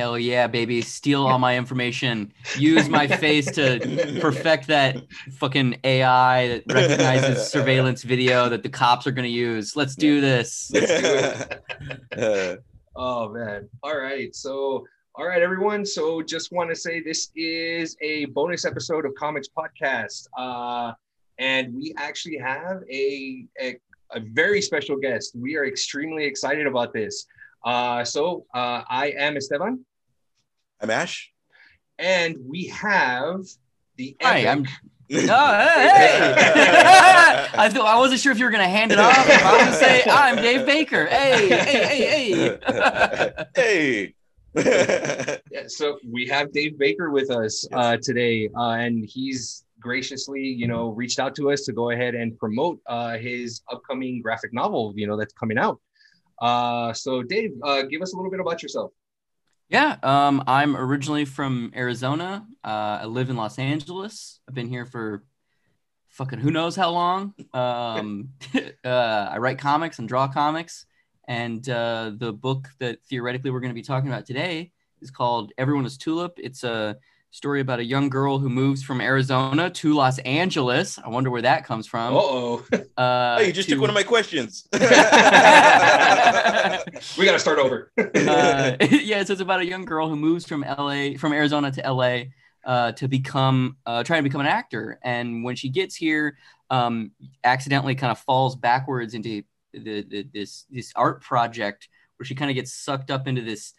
Here we go. Hell yeah, baby. Steal all my information. Use my face to perfect that fucking AI that recognizes surveillance video that the cops are going to use. Let's do this. Uh, Oh man. All right. So all right, everyone. So just want to say this is a bonus episode of Comics Podcast. Uh and we actually have a, a a very special guest. We are extremely excited about this. Uh so uh I am Esteban I'm Ash. and we have the Hi, I'm. Oh, hey, hey. I thought I wasn't sure if you were gonna hand it off. I was gonna say I'm Dave Baker. Hey, hey, hey, hey. hey. Yeah, so we have Dave Baker with us uh, today, uh, and he's graciously, you know, reached out to us to go ahead and promote uh, his upcoming graphic novel, you know, that's coming out. Uh, so, Dave, uh, give us a little bit about yourself. Yeah, um, I'm originally from Arizona. Uh, I live in Los Angeles. I've been here for fucking who knows how long. Um, uh, I write comics and draw comics, and uh, the book that theoretically we're going to be talking about today is called "Everyone Is Tulip." It's a story about a young girl who moves from Arizona to Los Angeles. I wonder where that comes from. oh, Uh, Oh, you just to- took one of my questions. we got to start over. uh, yeah, so it's about a young girl who moves from LA, from Arizona to LA, uh, to become, uh, trying to become an actor. And when she gets here, um, accidentally kind of falls backwards into the, the this this art project where she kind of gets sucked up into this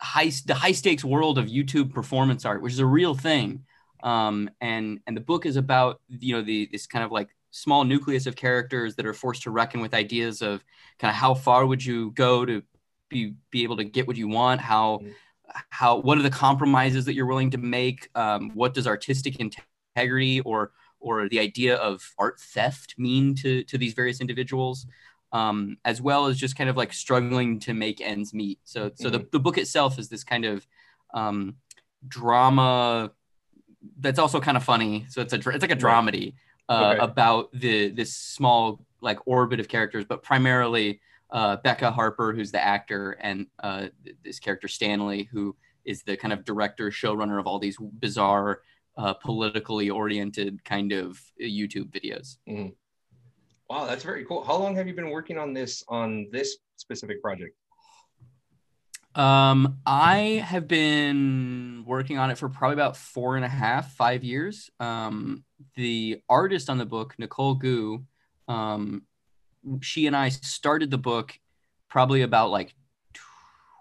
high the high stakes world of YouTube performance art, which is a real thing. Um, and and the book is about you know the this kind of like small nucleus of characters that are forced to reckon with ideas of kind of how far would you go to be be able to get what you want how Mhm. how what are the compromises that you're willing to make um, what does artistic integrity or or the idea of art theft mean to to these various individuals um, as well as just kind of like struggling to make ends meet. So so the, the book itself is this kind of um, drama that's also kind of funny. So it's a it's like a dramedy uh, Okay. about the this small like orbit of characters but primarily uh, Becca Harper, who's the actor, and uh, this character Stanley, who is the kind of director, showrunner of all these bizarre, uh, politically oriented kind of YouTube videos. Wow, that's very cool. How long have you been working on this on this specific project? Um, I have been working on it for probably about four and a half, five years. Um, the artist on the book, Nicole Goux, um, she and I started the book probably about like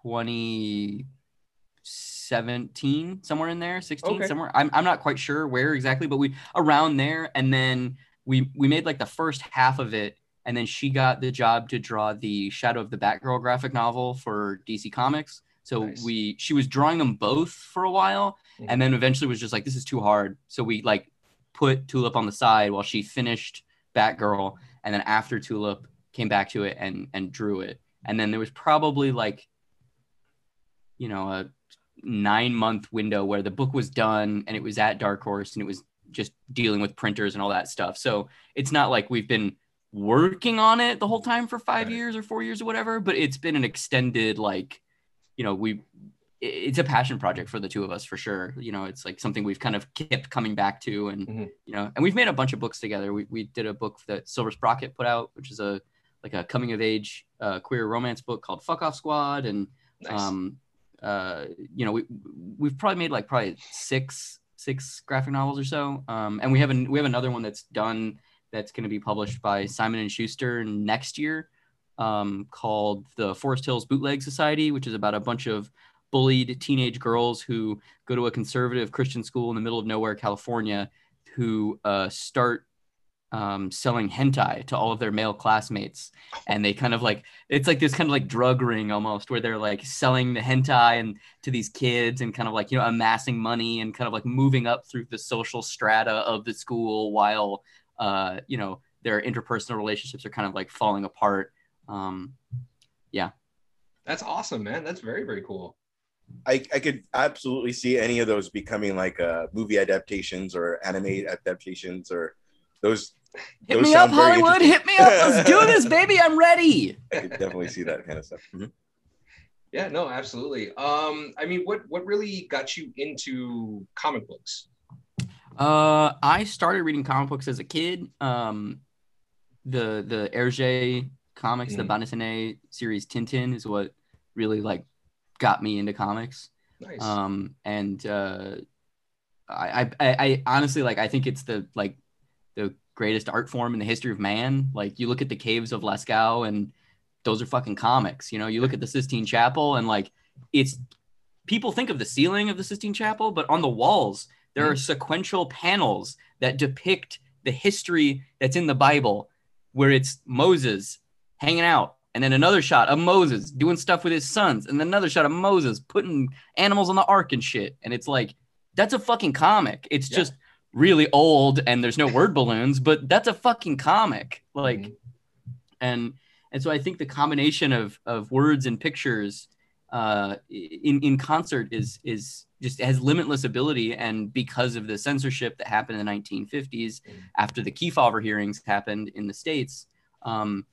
2017, somewhere in there, 16, Okay. somewhere. I'm, I'm not quite sure where exactly, but we around there. And then we we made like the first half of it and then she got the job to draw the Shadow of the Batgirl graphic novel for DC Comics. So Nice. we she was drawing them both for a while Mhm. and then eventually was just like this is too hard. So we like put Tulip on the side while she finished Batgirl and then after Tulip came back to it and and drew it. And then there was probably like you know a 9 month window where the book was done and it was at Dark Horse and it was just dealing with printers and all that stuff. So it's not like we've been working on it the whole time for five Right. years or four years or whatever, but it's been an extended, like, you know, we, it's a passion project for the two of us for sure. You know, it's like something we've kind of kept coming back to and, Mhm. you know, and we've made a bunch of books together. We, we did a book that Silver Sprocket put out, which is a, like a coming of age uh, queer romance book called Fuck Off Squad. And, Nice. um, uh, you know, we, we've probably made like probably six, six graphic novels or so. Um, and we have an, we have another one that's done that's going to be published by Simon and Schuster next year, um, called the Forest Hills Bootleg Society, which is about a bunch of bullied teenage girls who go to a conservative Christian school in the middle of nowhere, California, who uh, start um, selling hentai to all of their male classmates, and they kind of like it's like this kind of like drug ring almost, where they're like selling the hentai and to these kids and kind of like you know amassing money and kind of like moving up through the social strata of the school while uh, you know their interpersonal relationships are kind of like falling apart. Um, yeah, That's awesome, man. That's very, very cool. I, I could absolutely see any of those becoming like uh, movie adaptations or anime adaptations or those. Hit Those me up, Hollywood! Hit me up! Let's do this, baby! I'm ready. I could definitely see that kind of stuff. Mhm. Yeah, no, absolutely. Um, I mean, what what really got you into comic books? Uh, I started reading comic books as a kid. Um, the the Hergé comics, the Mhm. bande dessinée series Tintin is what really like got me into comics. Nice. Um, and uh, I, I I I honestly like I think it's the like the greatest art form in the history of man. Like you look at the caves of Lascaux and those are fucking comics. You know, you look at the Sistine Chapel and like it's people think of the ceiling of the Sistine Chapel, but on the walls there are mm-hmm. sequential panels that depict the history that's in the Bible, where it's Moses hanging out, and then another shot of Moses doing stuff with his sons, and then another shot of Moses putting animals on the ark and shit. And it's like that's a fucking comic. It's Yeah. just really old and there's no word balloons, but that's a fucking comic. Like Mhm. and and so I think the combination of of words and pictures uh, in in concert is is just has limitless ability. And because of the censorship that happened in the 1950s, Mhm. after the Kefauver hearings happened in the states, um,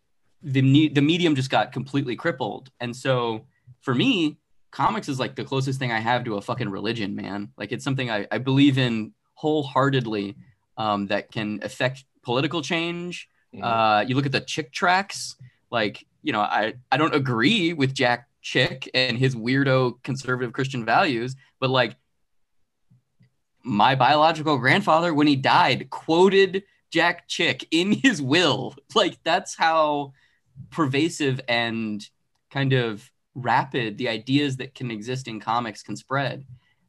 the the medium just got completely crippled. And so for me, comics is like the closest thing I have to a fucking religion, man. Like it's something I, I believe in wholeheartedly um, that can affect political change. Mhm. Uh, you look at the Chick tracks, like, you know, I, I don't agree with Jack Chick and his weirdo conservative Christian values, but like my biological grandfather, when he died, quoted Jack Chick in his will. Like that's how pervasive and kind of rapid the ideas that can exist in comics can spread.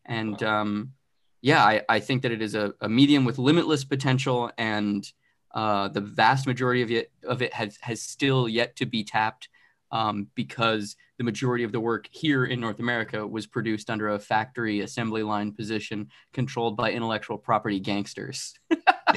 And um, yeah, I, I think that it is a, a medium with limitless potential and uh, the vast majority of it of it has has still yet to be tapped um, because the majority of the work here in North America was produced under a factory assembly line position controlled by intellectual property gangsters.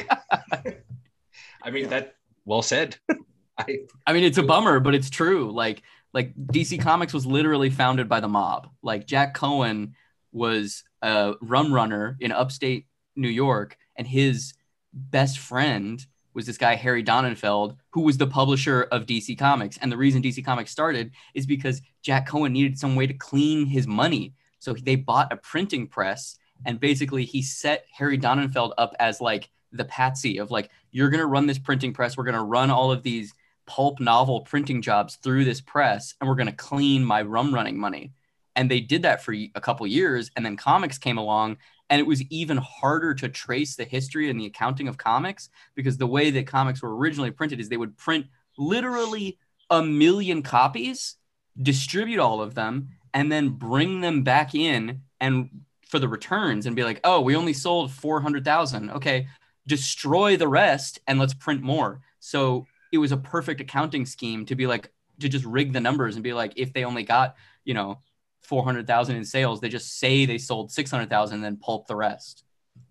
I mean that well said. I I mean, it's a bummer, but it's true. Like, like DC Comics was literally founded by the mob. Like Jack Cohen was a rum runner in upstate New York, and his best friend was this guy Harry Donenfeld, who was the publisher of DC Comics. And the reason DC Comics started is because Jack Cohen needed some way to clean his money, so they bought a printing press, and basically he set Harry Donenfeld up as like the patsy of like you're gonna run this printing press, we're gonna run all of these pulp novel printing jobs through this press and we're to clean my rum running money and they did that for a couple years and then comics came along and it was even harder to trace the history and the accounting of comics because the way that comics were originally printed is they would print literally a million copies distribute all of them and then bring them back in and for the returns and be like oh we only sold 400,000 okay destroy the rest and let's print more. So it was a perfect accounting scheme to be like to just rig the numbers and be like if they only got you know 400,000 in sales they just say they sold 600,000 and then pulp the rest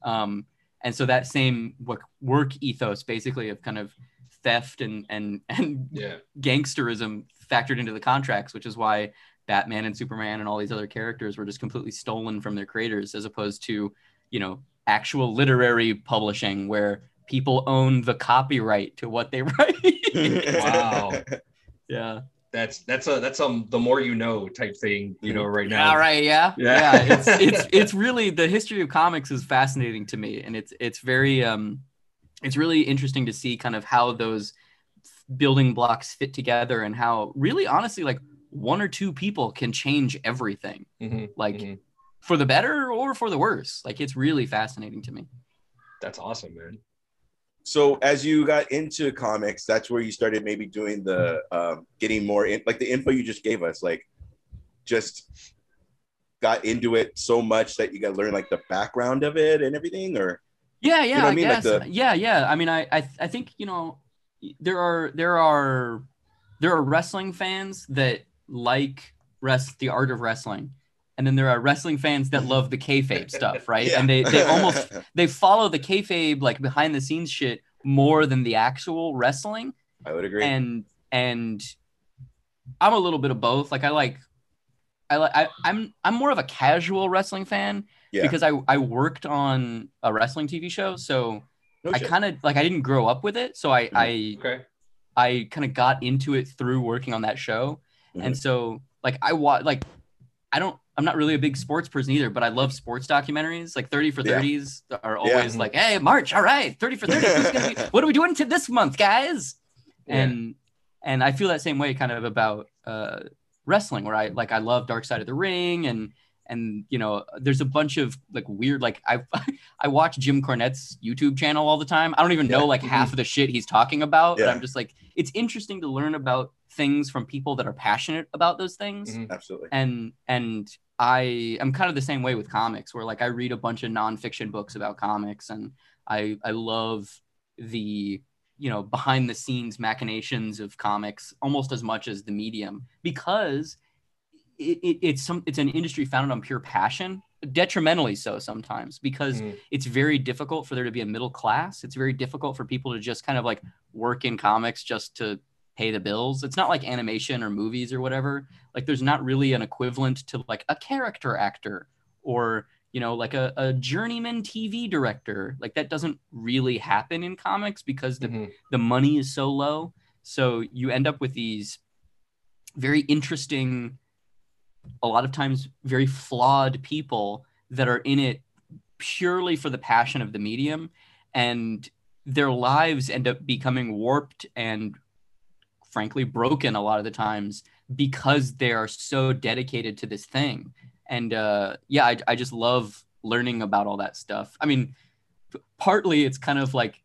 um, and so that same work, work ethos basically of kind of theft and and and yeah. gangsterism factored into the contracts which is why Batman and Superman and all these other characters were just completely stolen from their creators as opposed to you know actual literary publishing where people own the copyright to what they write. Wow. yeah. That's that's a that's um the more you know type thing, you know, right now. All right. Yeah. Yeah. Yeah. It's it's it's really the history of comics is fascinating to me, and it's it's very um, it's really interesting to see kind of how those building blocks fit together, and how really honestly like one or two people can change everything, Mhm, like mhm. for the better or for the worse. Like it's really fascinating to me. That's awesome, man. So as you got into comics that's where you started maybe doing the um, getting more in like the info you just gave us like just got into it so much that you got to learn like the background of it and everything or Yeah, yeah, know I, I mean? Like the- yeah, yeah. I mean, I, I, I think you know, there are there are there are wrestling fans that like rest the art of wrestling, and then there are wrestling fans that love the kayfabe stuff, right? Yeah. And they they almost they follow the kayfabe like behind the scenes shit more than the actual wrestling, i would agree and and I'm a little bit of both. Like I like. I like I, I'm I'm more of a casual wrestling fan yeah because I, I worked on a wrestling TV show, so No I kind of like I didn't grow up with it, so I Mhm. I Okay. I kind of got into it through working on that show, and Mhm. so like I watch like I don't I'm not really a big sports person either, but I love sports documentaries. Like 30 for Yeah. 30s are always Yeah. like, hey, March, all right, 30 for 30. Who's gonna be- what are we doing to this month, guys? Yeah. And and I feel that same way kind of about uh wrestling where I like I love Dark Side of the Ring and and you know there's a bunch of like weird like I I watch Jim Cornette's YouTube channel all the time. I don't even know Yeah. like half of the shit he's talking about, but I'm just like it's interesting to learn about things from people that are passionate about those things Mhm. Absolutely. and and I am kind of the same way with comics, where like I read a bunch of nonfiction books about comics, and I I love the you know behind the scenes machinations of comics almost as much as the medium because it, it, it's some it's an industry founded on pure passion detrimentally so sometimes because Mhm. it's very difficult for there to be a middle class it's very difficult for people to just kind of like work in comics just to pay the bills. It's not like animation or movies or whatever. Like there's not really an equivalent to like a character actor or you know like a, a journeyman tv director. Like that doesn't really happen in comics because the, Mhm. the money is so low. So you end up with these very interesting a lot of times very flawed people that are in it purely for the passion of the medium and their lives end up becoming warped and frankly broken a lot of the times because they are so dedicated to this thing and uh yeah I, I just love learning about all that stuff i mean partly it's kind of like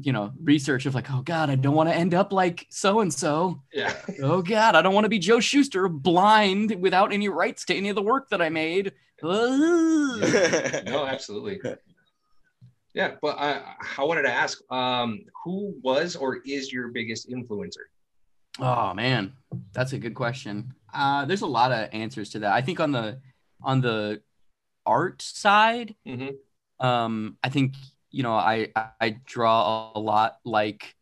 you know research of like oh god i don't want to end up like so and so Yeah. oh god i don't want to be joe shuster blind without any rights to any of the work that i made no, absolutely. Yeah, but I I wanted to ask, um, who was or is your biggest influencer? Oh man, that's a good question. Uh, there's a lot of answers to that. I think on the on the art side, Mhm. um, I think you know I I- draw a lot like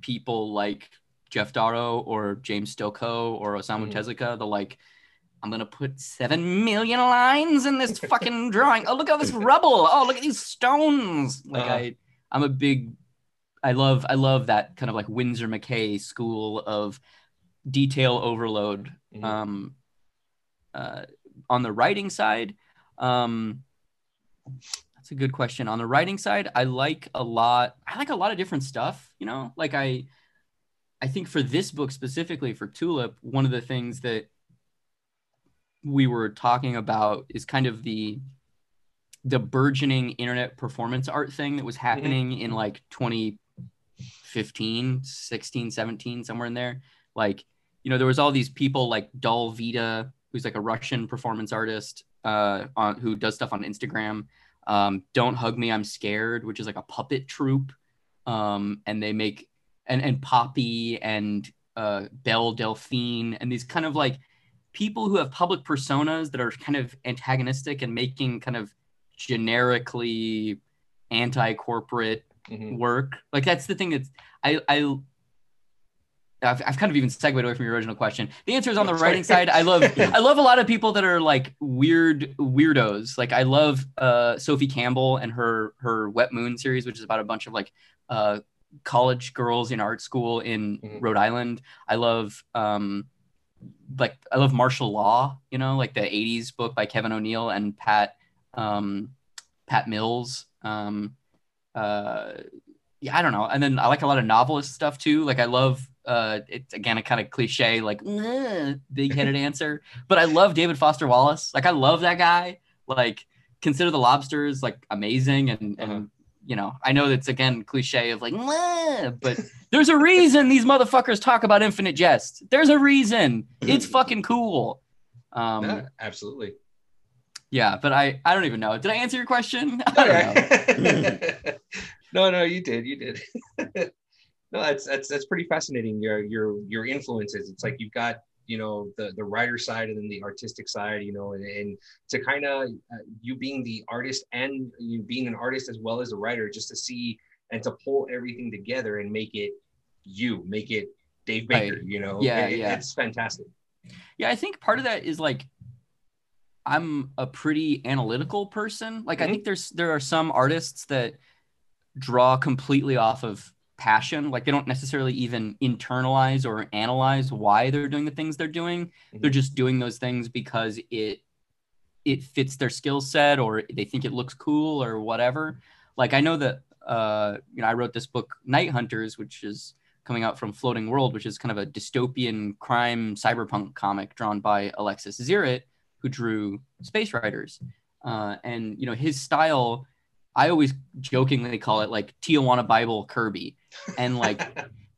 people like Geof Darrow or James Stokoe or Osamu Mhm. Tezuka. The like, I'm gonna put seven million lines in this fucking drawing. Oh look at all this rubble. Oh look at these stones. Like Uh-huh. I I'm a big I love I love that kind of like Winsor McCay school of detail overload. Mhm. Um, uh, on the writing side, um, that's a good question. On the writing side, I like a lot. I like a lot of different stuff. You know, like I, I think for this book specifically for Tulip, one of the things that we were talking about is kind of the the burgeoning internet performance art thing that was happening in like 2015 16 17 somewhere in there. Like you know there was all these people like Dal Vita who's like a Russian performance artist uh on who does stuff on Instagram. Um don't hug me I'm scared which is like a puppet troupe. Um and they make and and Poppy and uh Belle Delphine and these kind of like people who have public personas that are kind of antagonistic and making kind of generically anti-corporate Mhm. work like that's the thing that's i i I've, I've kind of even segued away from your original question. The answer is on the writing side. I love I love a lot of people that are like weird weirdos. Like I love uh, Sophie Campbell and her her Wet Moon series, which is about a bunch of like uh, college girls in art school in Mhm. Rhode Island. I love um, like I love Marshal Law. You know, like the '80s book by Kevin O'Neill and Pat um, Pat Mills. Um, uh, yeah, I don't know. And then I like a lot of novelist stuff too. Like I love uh it's again a kind of cliche like big headed answer, but I love David Foster Wallace. Like I love that guy. Like consider the lobsters like amazing and and Uh-huh. you know, I know that's again cliche of like but there's a reason these motherfuckers talk about infinite jest. There's a reason. It's fucking cool. Um Yeah, absolutely. yeah, but I I don't even know. Did I answer your question? I don't know. No, no, you did, you did. no, that's that's that's pretty fascinating. Your your your influences. It's like you've got you know the the writer side and then the artistic side. You know, and, and to kind of uh, you being the artist and you being an artist as well as a writer, just to see and to pull everything together and make it you, make it Dave Baker. Right. You know, Yeah, It- yeah. it's fantastic. Yeah, I think part of that is like I'm a pretty analytical person. Like I Mhm. think there's there are some artists that draw completely off of passion. Like they don't necessarily even internalize or analyze why they're doing the things they're doing. They're just doing those things because it it fits their skill set or they think it looks cool or whatever. Like I know that uh, you know I wrote this book Night Hunters, which is coming out from Floating World, which is kind of a dystopian crime cyberpunk comic drawn by Alexis Ziritt, who drew Space Riders. Uh, and you know his style, I always jokingly call it like Tijuana Bible Kirby, and like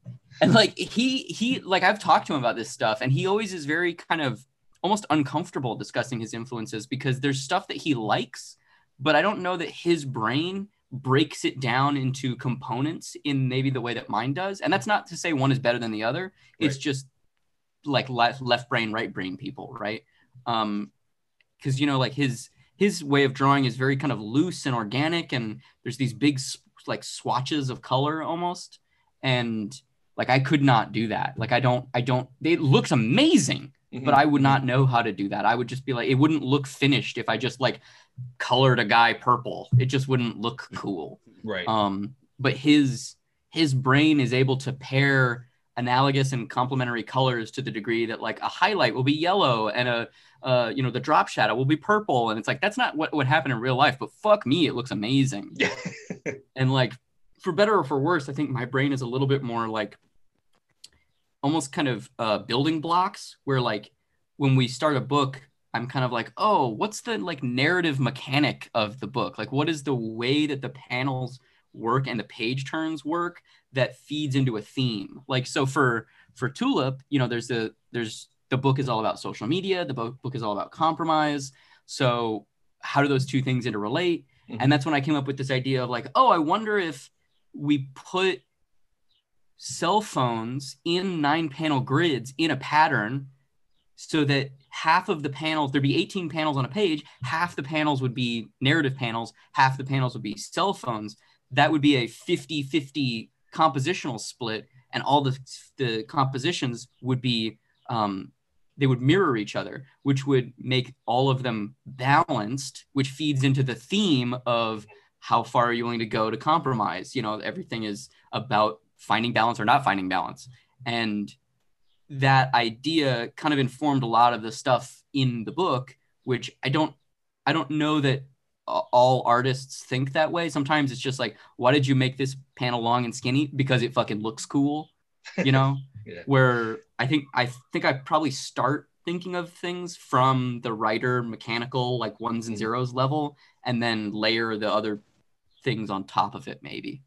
and like he he like I've talked to him about this stuff, and he always is very kind of almost uncomfortable discussing his influences because there's stuff that he likes, but I don't know that his brain breaks it down into components in maybe the way that mine does. And that's not to say one is better than the other. It's just like left, left brain, right brain people, right? Um, because you know, like his his way of drawing is very kind of loose and organic, and there's these big like swatches of color almost, and like I could not do that. Like I don't, I don't. It looks amazing, mm-hmm. but I would not mm-hmm. know how to do that. I would just be like, it wouldn't look finished if I just like colored a guy purple. It just wouldn't look mm-hmm. cool. right. Um, but his his brain is able to pair analogous and complementary colors to the degree that like a highlight will be yellow and a uh, you know the drop shadow will be purple. And it's like that's not what would happen in real life but fuck me it looks amazing. And like for better or for worse i think my brain is a little bit more like almost kind of uh, building blocks where like when we start a book i'm kind of like oh what's the like narrative mechanic of the book? Like what is the way that the panels work and the page turns work that feeds into a theme. Like so for for tulip you know there's the there's the book is all about social media the book, book is all about compromise. So how do those two things interrelate? Mhm. and that's when i came up with this idea of like oh i wonder if we put cell phones in nine panel grids in a pattern so that half of the panels there'd be 18 panels on a page half the panels would be narrative panels half the panels would be cell phones. That would be a 50 50 compositional split and all the, the compositions would be um, they would mirror each other which would make all of them balanced which feeds into the theme of how far are you willing to go to compromise? You know everything is about finding balance or not finding balance. And that idea kind of informed a lot of the stuff in the book which i don't i don't know that all artists think that way sometimes it's just like why did you make this panel long and skinny because it fucking looks cool you know Yeah. where i think i think i probably start thinking of things from the writer mechanical like ones and Mhm. zeros level and then layer the other things on top of it maybe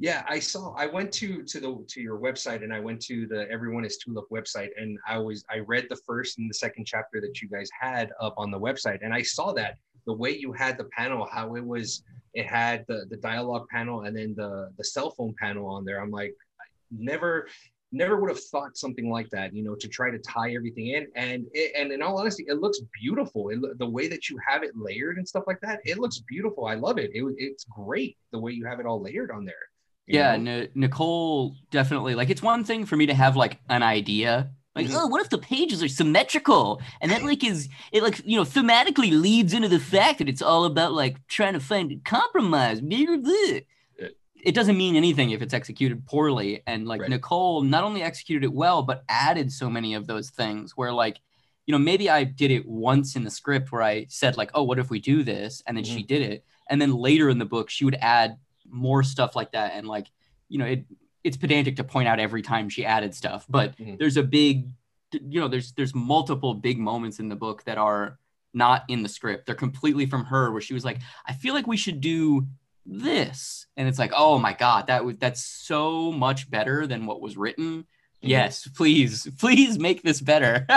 Yeah, I saw. I went to to the to your website and I went to the Everyone Is Tulip website and I was I read the first and the second chapter that you guys had up on the website and I saw that the way you had the panel, how it was, it had the the dialogue panel and then the the cell phone panel on there. I'm like, I never never would have thought something like that you know to try to tie everything in. And it, and in all honesty it looks beautiful. It, the way that you have it layered and stuff like that it looks beautiful. I love it, it it's great the way you have it all layered on there yeah? N- nicole definitely. Like it's one thing for me to have like an idea like Mhm. oh what if the pages are symmetrical? And that like is it like you know thematically leads into the fact that it's all about like trying to find a compromise. It. Doesn't mean anything if it's executed poorly. And like Right. nicole not only executed it well but added so many of those things where like you know maybe i did it once in the script where i said like oh what if we do this? And then she did it. And then later in the book she would add more stuff like that. And like you know it it's pedantic to point out every time she added stuff but Mhm. there's a big you know there's there's multiple big moments in the book that are not in the script. They're completely from her where she was like i feel like we should do this. And it's like oh my god that would that's so much better than what was written. Yes please please make this better.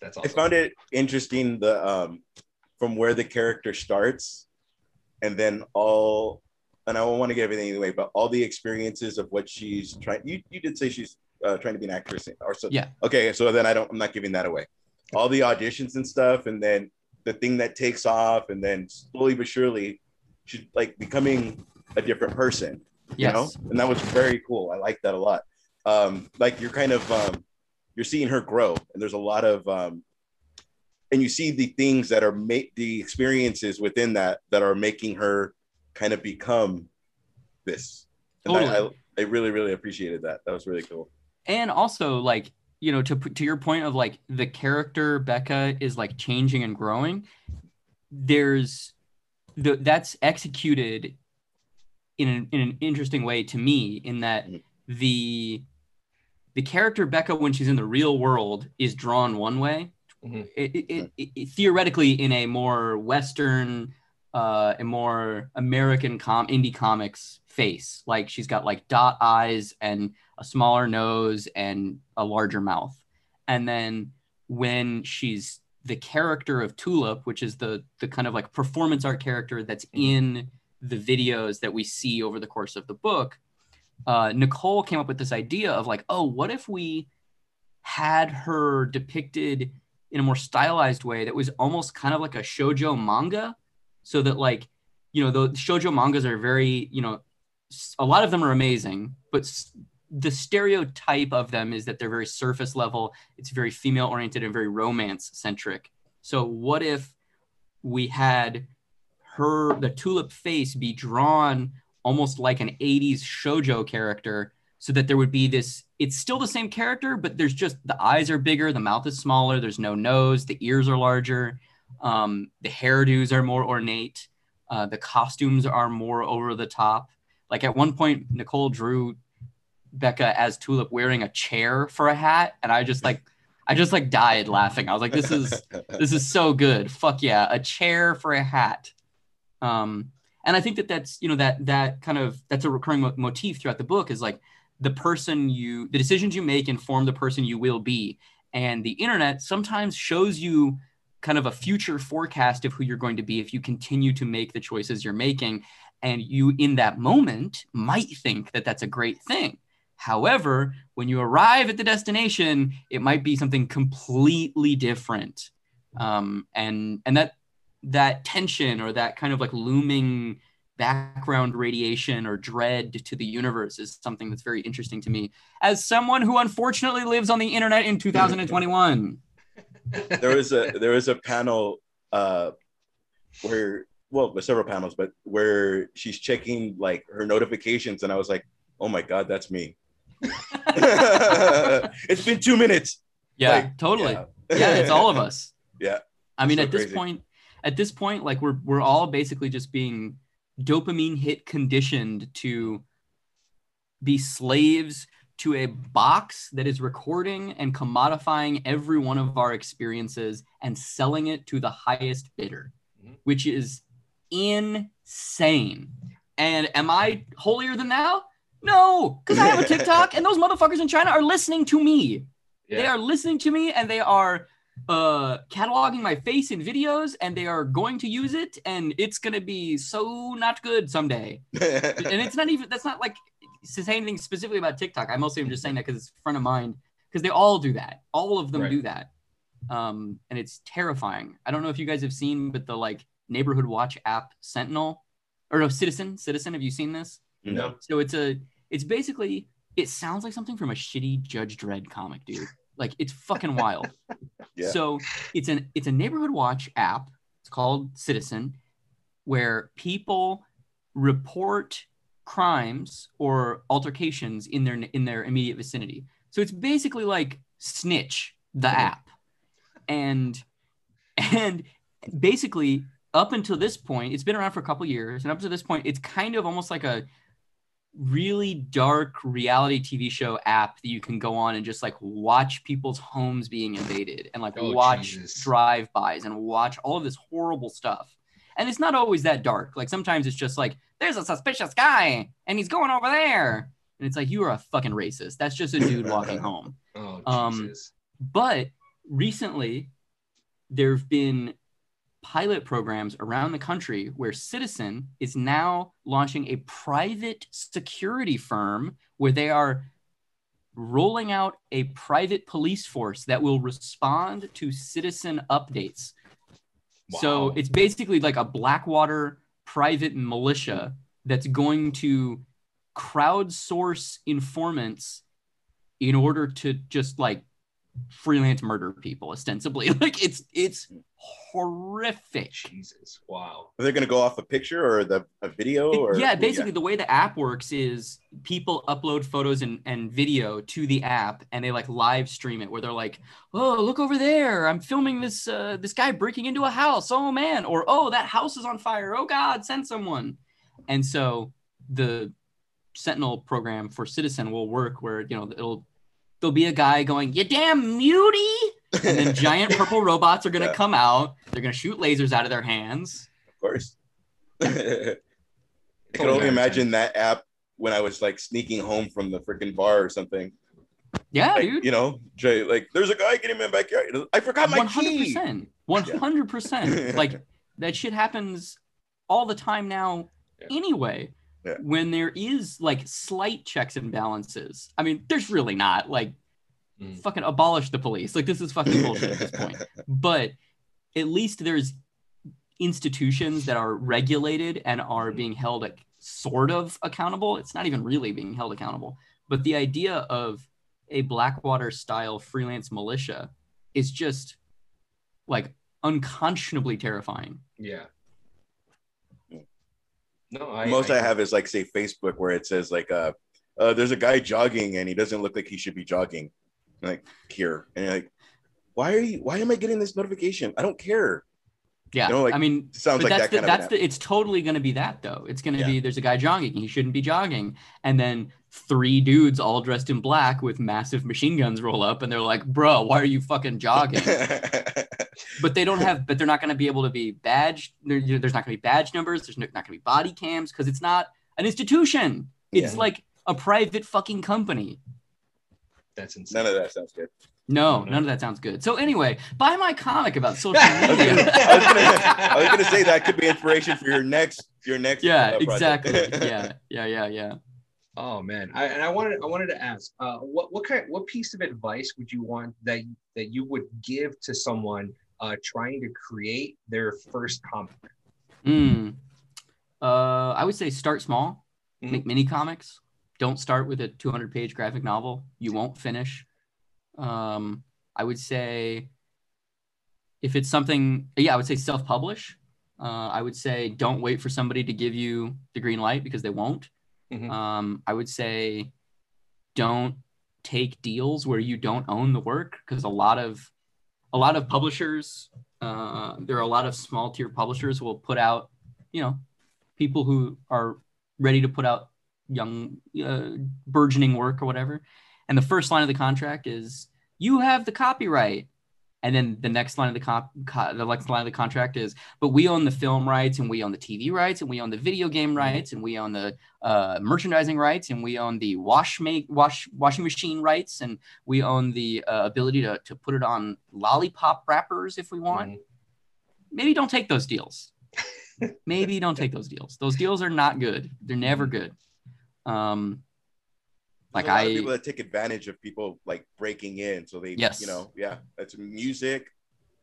That's I found it interesting the um from where the character starts and then all and I don't want to give everything away, but all the experiences of what she's trying you you did say she's uh, trying to be an actress or so. Yeah. okay so then I don't I'm not giving that away. All the auditions and stuff and then the thing that takes off and then slowly but surely she's like becoming a different person you yes. Know and that was very cool. I like that a lot. Um like you're kind of um you're seeing her grow and there's a lot of um and you see the things that are make the experiences within that that are making her kind of become this. And I, I, I really, really appreciated that. That was really cool. and also like you know to to your point of like the character becca is like changing and growing there's the that's executed in an, in an interesting way to me in that Mhm. the the character becca when she's in the real world is drawn one way Mhm. it, it, it, it- theoretically in a more western uh a more american com indie comics face. Like she's got like dot eyes and a smaller nose and a larger mouth. And then when she's the character of tulip which is the the kind of like performance art character that's in the videos that we see over the course of the book uh, nicole came up with this idea of like oh what if we had her depicted in a more stylized way that was almost kind of like a shojo manga so that like you know the shojo mangas are very you know a lot of them are amazing but the stereotype of them is that they're very surface level it's very female oriented and very romance centric. So what if we had her the tulip face be drawn almost like an 80s shojo character so that there would be this it's still the same character but there's just the eyes are bigger the mouth is smaller there's no nose the ears are larger um, the hairdos are more ornate. Uh, the costumes are more over the top. Like at one point nicole drew becca as tulip wearing a chair for a hat and i just like i just like died laughing. I was like this is this is so good. Fuck yeah a chair for a hat. Um and i think that that's you know that that kind of that's a recurring mo- motif throughout the book is like the person you the decisions you make inform the person you will be. And the internet sometimes shows you kind of a future forecast of who you're going to be if you continue to make the choices you're making. And you in that moment might think that that's a great thing. However when you arrive at the destination it might be something completely different. Um, and and that that tension or that kind of like looming background radiation or dread to the universe is something that's very interesting to me. As someone who unfortunately lives on the internet in 2021 there was a there was a panel uh where well there's several panels but where she's checking like her notifications and i was like oh my god that's me it's been two minutes yeah Like, totally yeah. yeah. it's all of us Yeah. i mean So at this point at this point like we're we're all basically just being dopamine hit conditioned to be slaves to a box that is recording and commodifying every one of our experiences and selling it to the highest bidder Mhm. which is insane. And am i holier than thou? No because i have a tiktok and those motherfuckers in china are listening to me. They are listening to me and they are uh cataloging my face in videos and they are going to use it and it's going to be so not good someday. And it's not even that's not like to say anything specifically about tiktok i mostly am just saying that because it's front of mind because they all do that all of them Right. do that um and it's terrifying i don't know if you guys have seen but the like neighborhood watch app sentinel or no citizen citizen have you seen this no so it's a it's basically it sounds like something from a shitty Judge Dredd comic, dude. Like it's fucking wild. Yeah. So it's an it's a neighborhood watch app. It's called Citizen, where people report crimes or altercations in their in their immediate vicinity. So it's basically like Snitch, the app, and and basically up until this point, it's been around for a couple years, and up to this point, it's kind of almost like a really dark reality TV show app that you can go on and just like watch people's homes being invaded and like Oh, watch Jesus. drive-bys and watch all of this horrible stuff. And it's not always that dark. Like sometimes it's just like there's a suspicious guy and he's going over there. And it's like you are a fucking racist. That's just a dude walking home. Oh, Um. But recently, there have been pilot programs around the country where Citizen is now launching a private security firm where they are rolling out a private police force that will respond to citizen updates. So it's basically like a Blackwater private militia that's going to crowdsource informants in order to just like freelance murder people ostensibly. Like it's it's horrific. Jesus, wow. Are they going to go off a picture or the a video It- yeah, basically the way the app works is people upload photos and, and video to the app and they like live stream it where they're like, oh, look over there. I'm filming this uh, this guy breaking into a house. Oh man. Or oh, that house is on fire. Oh God, send someone. And so the Sentinel program for Citizen will work where you know it'll there'll be a guy going, You damn mutie. And then giant purple robots are gonna Yeah. come out. They're gonna shoot lasers out of their hands. of course. I can only imagine that app when I was like sneaking home from the freaking bar or something. Yeah, Like, dude. you know, Jay, like there's a guy getting in my backyard. I forgot my One hundred key. percent. One hundred percent. Like that shit happens all the time now. Yeah. Anyway, Yeah. when there is like slight checks and balances. I mean, there's really not. Like, Mm. fucking abolish the police. Like, this is fucking bullshit at this point. But at least there's institutions that are regulated and are being held like, sort of accountable. It's not even really being held accountable. But the idea of a Blackwater style freelance militia is just like unconscionably terrifying. Yeah. No, I Most I, have is like say Facebook where it says like uh, uh there's a guy jogging and he doesn't look like he should be jogging. Like here. And you're like, why are you why am I getting this notification? I don't care. Yeah. You know, like, I mean, Sounds but like that's that the, that's the, it's totally going to be that though. It's going to Yeah. be there's a guy jogging. He shouldn't be jogging. And then three dudes all dressed in black with massive machine guns roll up and they're like, bro, why are you fucking jogging? but they don't have, but they're not going to be able to be badge. there- There's not going to be badge numbers. There's no- not going to be body cams because it's not an institution. It's Yeah. like a private fucking company. That's insane. None of that sounds good. No, No. none of that sounds good. So anyway, buy my comic about social media. I, was gonna, I was gonna say that could be inspiration for your next your next yeah, uh, exactly. yeah, yeah, yeah, yeah. Oh man, I, and I wanted I wanted to ask, uh, what what kind what piece of advice would you want that that you would give to someone uh, trying to create their first comic? Mm. Uh, I would say start small, Mhm. make mini comics. Don't start with a 200 page graphic novel. You won't finish. Um, I would say if it's something, yeah, I would say self publish. Uh, I would say don't wait for somebody to give you the green light because they won't. Mhm. Um, I would say don't take deals where you don't own the work because a lot of a lot of publishers uh, there are a lot of small tier publishers who will put out you know people who are ready to put out young uh, burgeoning work or whatever and the first line of the contract is you have the copyright and then the next line of the comp, co- the next line of the contract is but we own the film rights and we own the tv rights and we own the video game rights and we own the uh, merchandising rights and we own the wash make wash washing machine rights and we own the uh, ability to, to put it on lollipop wrappers if we want Mhm. maybe don't take those deals. maybe don't take those deals. Those deals are not good. They're never good. Um, There's like a lot I, of people that take advantage of people like breaking in, so they, Yes. you know, yeah, that's music,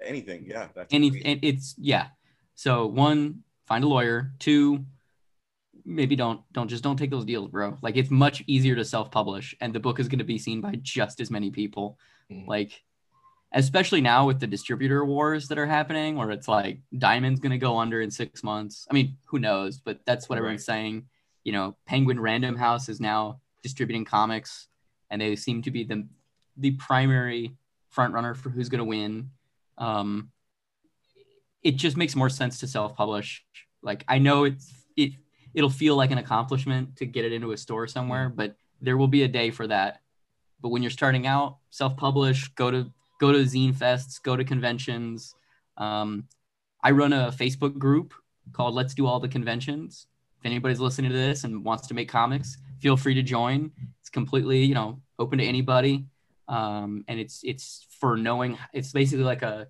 anything, yeah, that's any, great. it's yeah. So one, find a lawyer. Two, maybe don't don't just don't take those deals, bro. Like it's much easier to self-publish, and the book is going to be seen by just as many people. Mhm. Like, especially now with the distributor wars that are happening, where it's like Diamond's going to go under in six months. I mean, who knows? But that's what everyone's saying. You know, Penguin Random House is now distributing comics, and they seem to be the the primary front runner for who's going to win. Um, it just makes more sense to self-publish. Like I know it's it it'll feel like an accomplishment to get it into a store somewhere, but there will be a day for that. But when you're starting out, self-publish, go to go to zine fests, go to conventions. Um, I run a Facebook group called Let's Do All the Conventions. If anybody's listening to this and wants to make comics, feel free to join. It's completely, you know, open to anybody. Um, and it's it's for knowing it's basically like a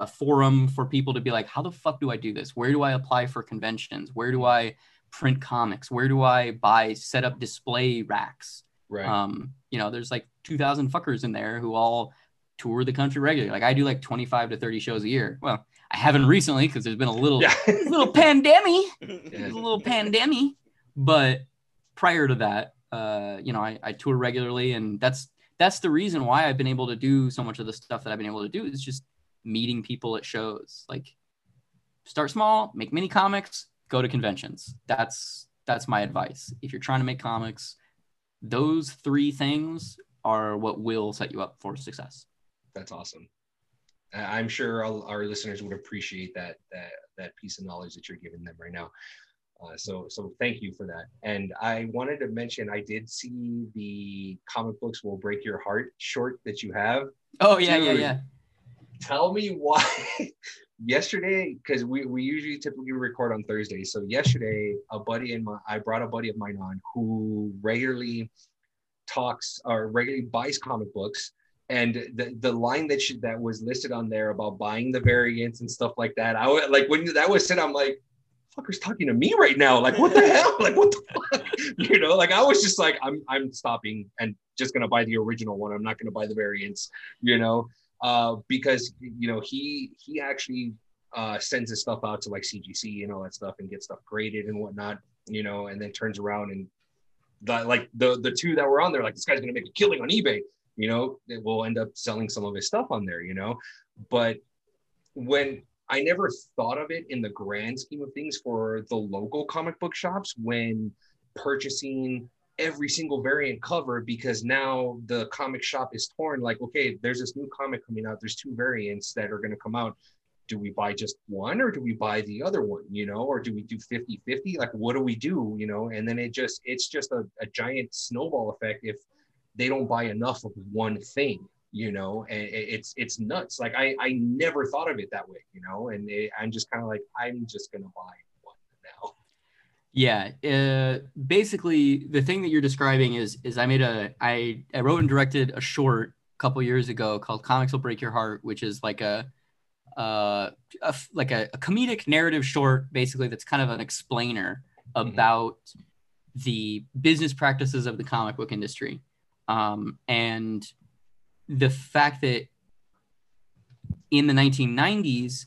a forum for people to be like, how the fuck do I do this? Where do I apply for conventions? Where do I print comics? Where do I buy set up display racks? Right. Um, you know, there's like 2,000 fuckers in there who all tour the country regularly. Like I do like 25 to 30 shows a year. Well, I haven't recently because there's been a little yeah. little pandemic, Yeah. a little pandemic. But prior to that, uh, you know, I, I tour regularly, and that's that's the reason why I've been able to do so much of the stuff that I've been able to do is just meeting people at shows. Like start small, make mini comics, go to conventions. That's that's my advice. If you're trying to make comics, those three things are what will set you up for success. That's awesome. I'm sure all our listeners would appreciate that that that piece of knowledge that you're giving them right now. Uh, so so thank you for that. And I wanted to mention I did see the comic books will break your heart short that you have. Oh yeah, yeah, Dude. yeah. Tell me why. yesterday, because we, we usually typically record on Thursday. So yesterday, a buddy and my I brought a buddy of mine on who regularly talks or regularly buys comic books. And the, the line that should, that was listed on there about buying the variants and stuff like that, I would like when that was said, I'm like, fucker's talking to me right now. Like, what the hell? Like, what the fuck? You know, like I was just like, I'm I'm stopping and just gonna buy the original one. I'm not gonna buy the variants, you know, uh, because you know he he actually uh, sends his stuff out to like CGC and all that stuff and gets stuff graded and whatnot, you know, and then turns around and the like the the two that were on there, like this guy's gonna make a killing on eBay, you know, it will end up selling some of his stuff on there, you know, but when I never thought of it in the grand scheme of things for the local comic book shops when purchasing every single variant cover because now the comic shop is torn like okay there's this new comic coming out there's two variants that are going to come out. Do we buy just one or do we buy the other one you know? Or do we do 50 50 like what do we do you know? And then it just it's just a, a giant snowball effect if they don't buy enough of one thing you know and it's it's nuts. Like i i never thought of it that way you know and it, i'm just kind of like i'm just gonna buy one now. Yeah, uh, basically the thing that you're describing is is I made a I I wrote and directed a short a couple years ago called Comics Will Break Your Heart, which is like a uh a like a, a comedic narrative short basically that's kind of an explainer Mhm. about the business practices of the comic book industry um, and the fact that in the 1990s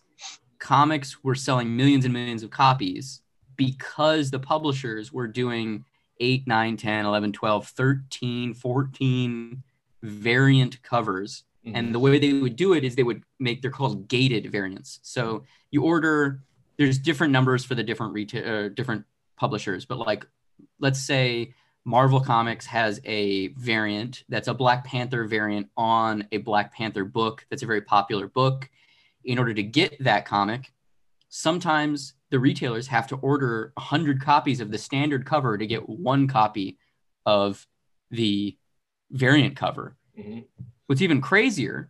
comics were selling millions and millions of copies because the publishers were doing 8 9 10 11 12 13 14 variant covers. And the way they would do it is they would make they're called gated variants. So you order there's different numbers for the different retail uh, different publishers but like let's say marvel comics has a variant that's a black panther variant on a black panther book that's a very popular book. In order to get that comic sometimes the retailers have to order 100 copies of the standard cover to get one copy of the variant cover. Mhm. what's even crazier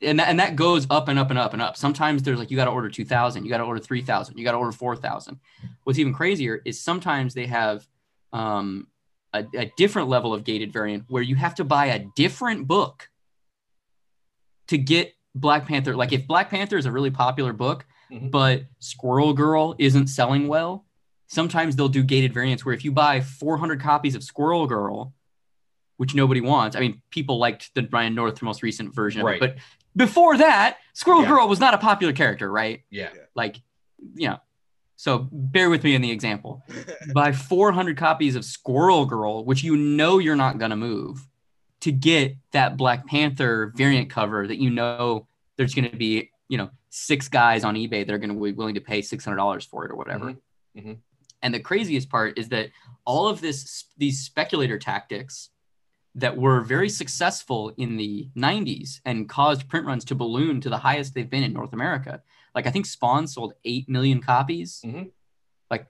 and that, and that goes up and up and up and up. Sometimes there's like you got to order 2000 you got to order 3000 you got to order 4000 what's even crazier is sometimes they have um, a, a different level of gated variant where you have to buy a different book to get black panther like if black panther is a really popular book Mhm. but squirrel girl isn't selling well sometimes they'll do gated variants where if you buy 400 copies of squirrel girl which nobody wants. I mean, people liked the Ryan North most recent version Right. but before that, Squirrel Yeah. Girl was not a popular character, right? yeah Like, you know. So bear with me in the example. Buy 400 copies of Squirrel Girl, which you know you're not gonna move, to get that Black Panther variant cover that you know there's gonna be, you know, six guys on eBay that are gonna be willing to pay $600 for it or whatever. Mhm. Mhm. And the craziest part is that all of this, these speculator tactics that were very successful in the 90s and caused print runs to balloon to the highest they've been in North America. Like I think Spawn sold 8 million copies. Mhm. Like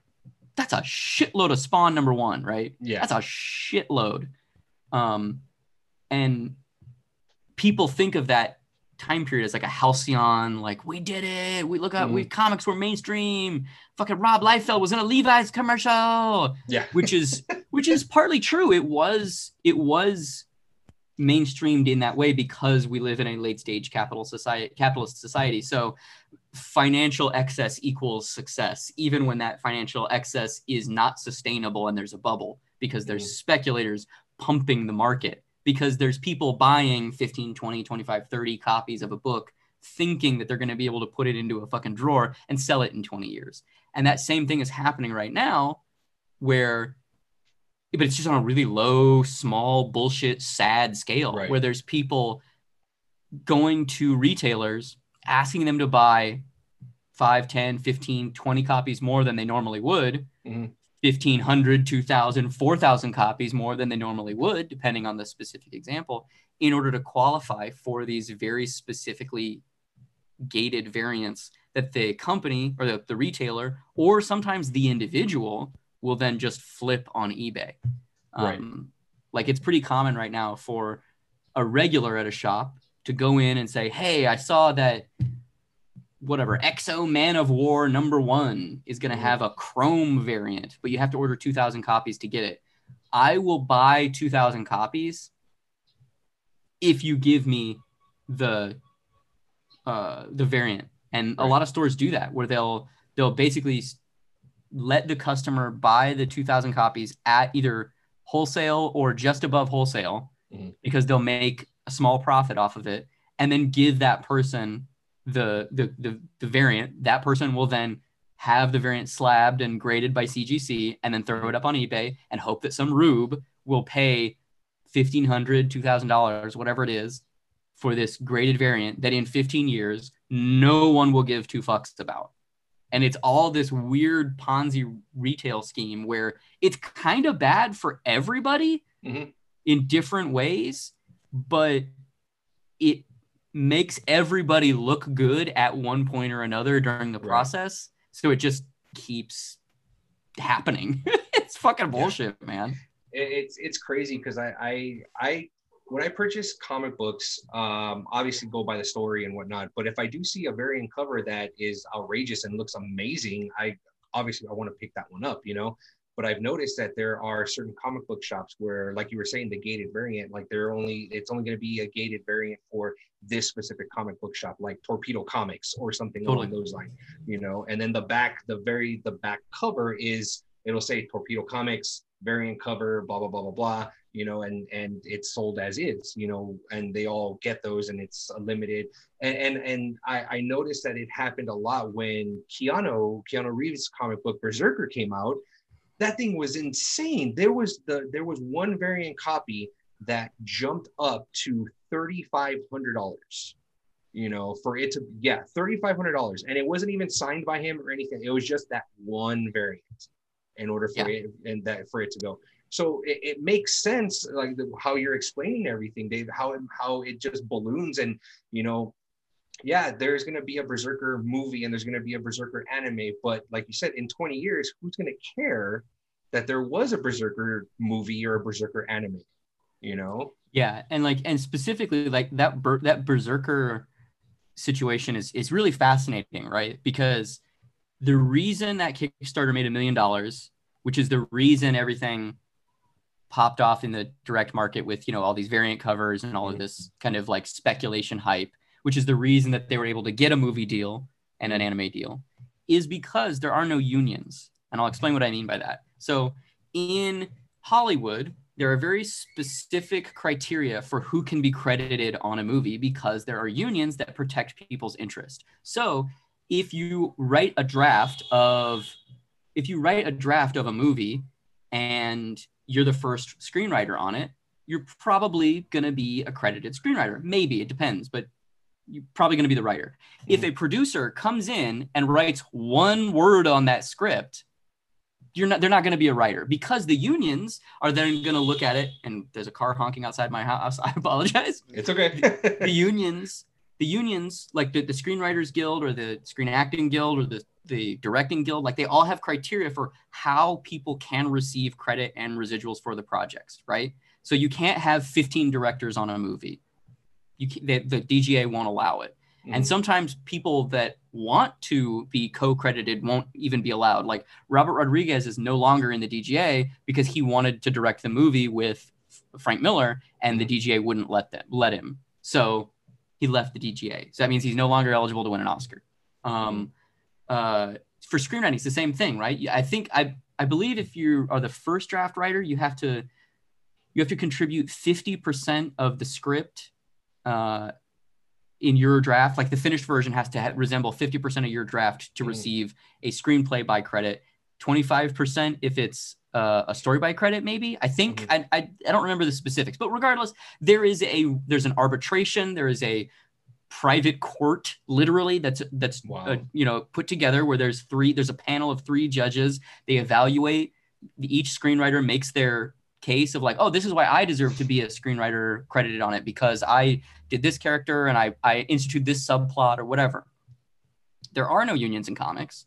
that's a shitload of Spawn number 1, right? yeah That's a shitload. Um and people think of that time period as like a halcyon, like we did it. We look at we comics were mainstream. Fucking Rob Liefeld was in a Levi's commercial yeah which is which is partly true it was it was mainstreamed in that way because we live in a late stage capital society capitalist society so financial excess equals success even when that financial excess is not sustainable and there's a bubble because there's mm-hmm. speculators pumping the market because there's people buying 15 20 25 30 copies of a book thinking that they're going to be able to put it into a fucking drawer and sell it in 20 years and that same thing is happening right now where but it's just on a really low, small, bullshit, sad scale Right. where there's people going to retailers asking them to buy 5, 10, 15, 20 copies more than they normally would. Mhm. 1500, 2000, 4000 copies more than they normally would, depending on the specific example, in order to qualify for these very specifically gated variants that the company or the, the retailer or sometimes the individual will then just flip on eBay. Right. Um, like it's pretty common right now for a regular at a shop to go in and say, Hey, I saw that whatever X-O Manowar number one is going to Mhm. have a Chrome variant, but you have to order 2,000 copies to get it. I will buy 2,000 copies if you give me the uh, the variant. And a lot of stores do that where they'll they'll basically let the customer buy the 2000 copies at either wholesale or just above wholesale Mhm. because they'll make a small profit off of it and then give that person the, the the the variant that person will then have the variant slabbed and graded by CGC and then throw it up on eBay and hope that some rube will pay $1500 $2000 whatever it is for this graded variant that in 15 years no one will give two fucks about and it's all this weird ponzi retail scheme where it's kind of bad for everybody Mhm. in different ways but it makes everybody look good at one point or another during the Right. process so it just keeps happening it's fucking bullshit man it's it's crazy because I I I when I purchase comic books, um, obviously go by the story and whatnot. But if I do see a variant cover that is outrageous and looks amazing, I obviously I want to pick that one up, you know. But I've noticed that there are certain comic book shops where, like you were saying, the gated variant, like they're only it's only going to be a gated variant for this specific comic book shop, like Torpedo Comics or something along those lines, you know. And then the back, the very the back cover is it'll say Torpedo Comics variant cover, blah blah blah blah blah, you know, and and it's sold as is, you know, and they all get those, and it's a limited. And and and I, I noticed that it happened a lot when Keanu Keanu Reeves comic book Berserker came out. That thing was insane. There was the there was one variant copy that jumped up to thirty five hundred dollars. You know, for it to yeah, thirty five hundred dollars, and it wasn't even signed by him or anything. It was just that one variant in order for Yeah. it and that for it to go. So it, it makes sense, like the, how you're explaining everything, Dave. How it, how it just balloons, and you know, yeah, there's gonna be a Berserker movie and there's gonna be a Berserker anime, but like you said, in 20 years, who's gonna care that there was a Berserker movie or a Berserker anime? You know? Yeah, and like and specifically like that ber- that berserker situation is is really fascinating, right? Because the reason that Kickstarter made a million dollars, which is the reason everything popped off in the direct market with, you know, all these variant covers and all of Mhm. this kind of like speculation hype, which is the reason that they were able to get a movie deal and an anime deal, is because there are no unions. And I'll explain what I mean by that. So in Hollywood, there are very specific criteria for who can be credited on a movie because there are unions that protect people's interest. So if you write a draft of if you write a draft of a movie and you're the first screenwriter on it, you're probably going to be a credited screenwriter. Maybe it depends, but you're probably going to be the writer. If mm-hmm. a producer comes in and writes one word on that script, you're not they're not going to be a writer because the unions are then going to look at it and there's a car honking outside my house. I apologize It's okay. the unions the unions like the, the screenwriters guild or the screen acting guild or the, the directing guild like they all have criteria for how people can receive credit and residuals for the projects right so you can't have 15 directors on a movie you can, the, the dga won't allow it. And Mhm. sometimes people that want to be co-credited won't even be allowed. Like robert rodriguez is no longer in the dga because he wanted to direct the movie with frank miller and the dga wouldn't let them let him. So he left the dga so that means he's no longer eligible to win an oscar. Um, uh, for screenwriting it's the same thing right? I think i i believe if you are the first draft writer you have to you have to contribute 50% of the script uh, in your draft like the finished version has to ha- resemble 50% of your draft to Mhm. receive a screenplay by credit 25% if it's uh, a story by credit maybe i think Mhm. I, I i don't remember the specifics but regardless there is a there's an arbitration there is a private court literally that's that's Wow. uh, you know put together where there's three there's a panel of three judges they evaluate each screenwriter makes their case of like oh this is why i deserve to be a screenwriter credited on it because i did this character and i i institute this subplot or whatever. There are no unions in comics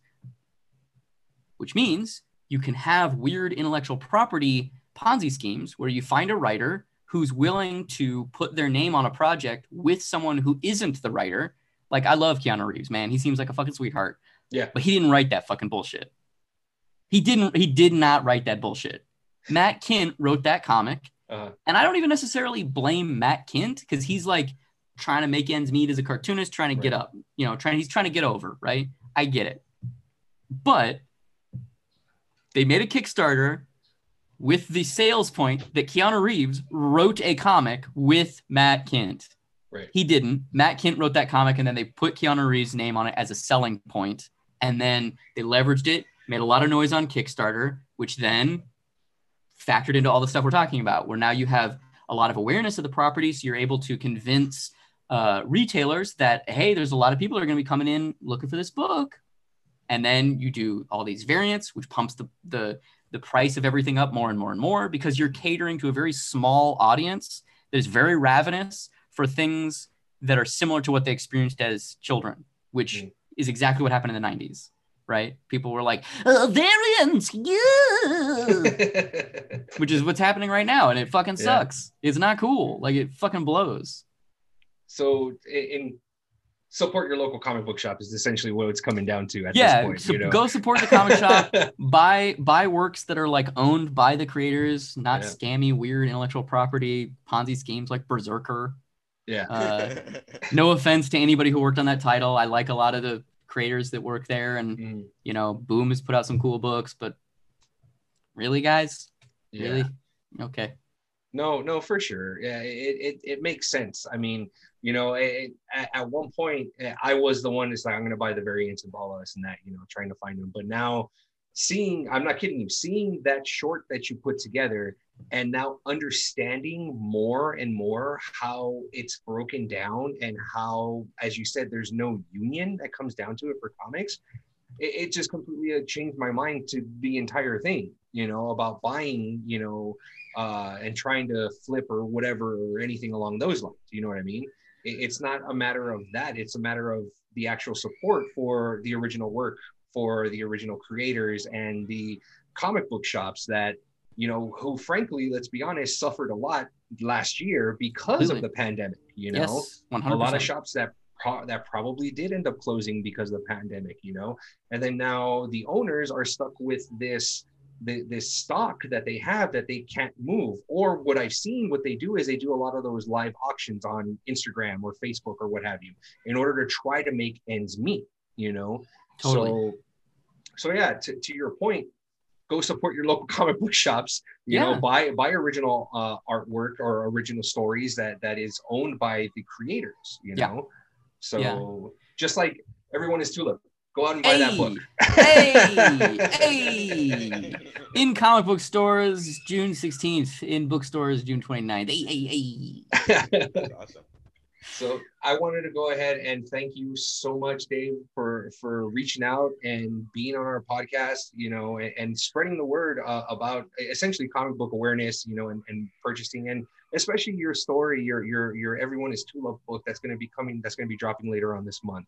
which means you can have weird intellectual property ponzi schemes where you find a writer who's willing to put their name on a project with someone who isn't the writer. Like i love keanu reeves man. He seems like a fucking sweetheart. Yeah. but he didn't write that fucking bullshit. He didn't he did not write that bullshit matt Kindt wrote that comic Uh, and I don't even necessarily blame Matt Kindt because he's like trying to make ends meet as a cartoonist, trying to get up, you know, trying he's trying to get over, right? I get it. But they made a Kickstarter with the sales point that Keanu Reeves wrote a comic with Matt Kindt. Right. He didn't. Matt Kindt wrote that comic and then they put Keanu Reeves' name on it as a selling point, And then they leveraged it, made a lot of noise on Kickstarter, which then factored into all the stuff we're talking about, where now you have a lot of awareness of the property. So you're able to convince uh, retailers that, hey, there's a lot of people that are going to be coming in looking for this book. And then you do all these variants, which pumps the, the, the price of everything up more and more and more because you're catering to a very small audience that is very ravenous for things that are similar to what they experienced as children, which Mm. is exactly what happened in the 90s, right? People were like, uh, variants, yeah, which is what's happening right now. And it fucking Yeah. sucks. It's not cool. Like it fucking blows. so in, in support your local comic book shop is essentially what it's coming down to at yeah. this point. so you know? go support the comic shop. buy buy works that are like owned by the creators, not Yeah. scammy, weird intellectual property Ponzi schemes like Berserker. yeah. Uh, no offense to anybody who worked on that title. I like a lot of the creators that work there, and Mhm. you know, Boom has put out some cool books, but really, guys, Yeah. really, okay, No, no, for sure. Yeah, it, it, it makes sense. I mean, you know, it, at, at one point, eh, I was the one that's like, I'm going to buy the variants of all of this and that, you know, trying to find them. But now seeing, I'm not kidding you, seeing that short that you put together and now understanding more and more how it's broken down and how, as you said, there's no union that comes down to it for comics. It, it just completely uh, changed my mind to the entire thing, you know, about buying, you know, uh, and trying to flip or whatever or anything along those lines. You know what I mean? It, it's not a matter of that. It's a matter of the actual support for the original work, for the original creators and the comic book shops that, you know, who frankly, let's be honest, suffered a lot last year because Completely. of the pandemic. You know, yes, a lot of shops that pro- that probably did end up closing because of the pandemic, you know, and then now the owners are stuck with this the, this stock that they have that they can't move. Or what I've seen, what they do is they do a lot of those live auctions on Instagram or Facebook or what have you, in order to try to make ends meet. You know, Totally. so so yeah. To, to your point, go support your local comic book shops you know buy buy original uh, artwork or original stories that that is owned by the creators you Yeah. know so Yeah. just like everyone is tulip go out and buy that book Hey, hey, in comic book stores June 16th, in bookstores June 29th. Hey, hey, hey. Awesome. So i wanted to go ahead and thank you so much dave for for reaching out and being on our podcast you know and, and spreading the word uh, about essentially comic book awareness you know and, and purchasing and especially your story your your your everyone is tulip book that's going to be coming that's going to be dropping later on this month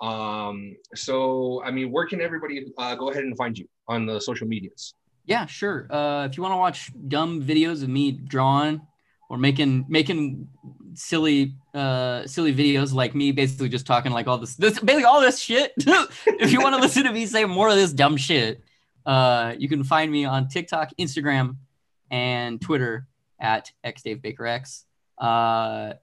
um so i mean where can everybody uh, go ahead and find you on the social medias Yeah, sure. Uh, if you want to watch dumb videos of me drawing or making making silly uh silly videos like me basically just talking like all this this basically all this shit. If you want to listen to me say more of this dumb shit uh you can find me on tiktok instagram and twitter at xdavebakerx. Uh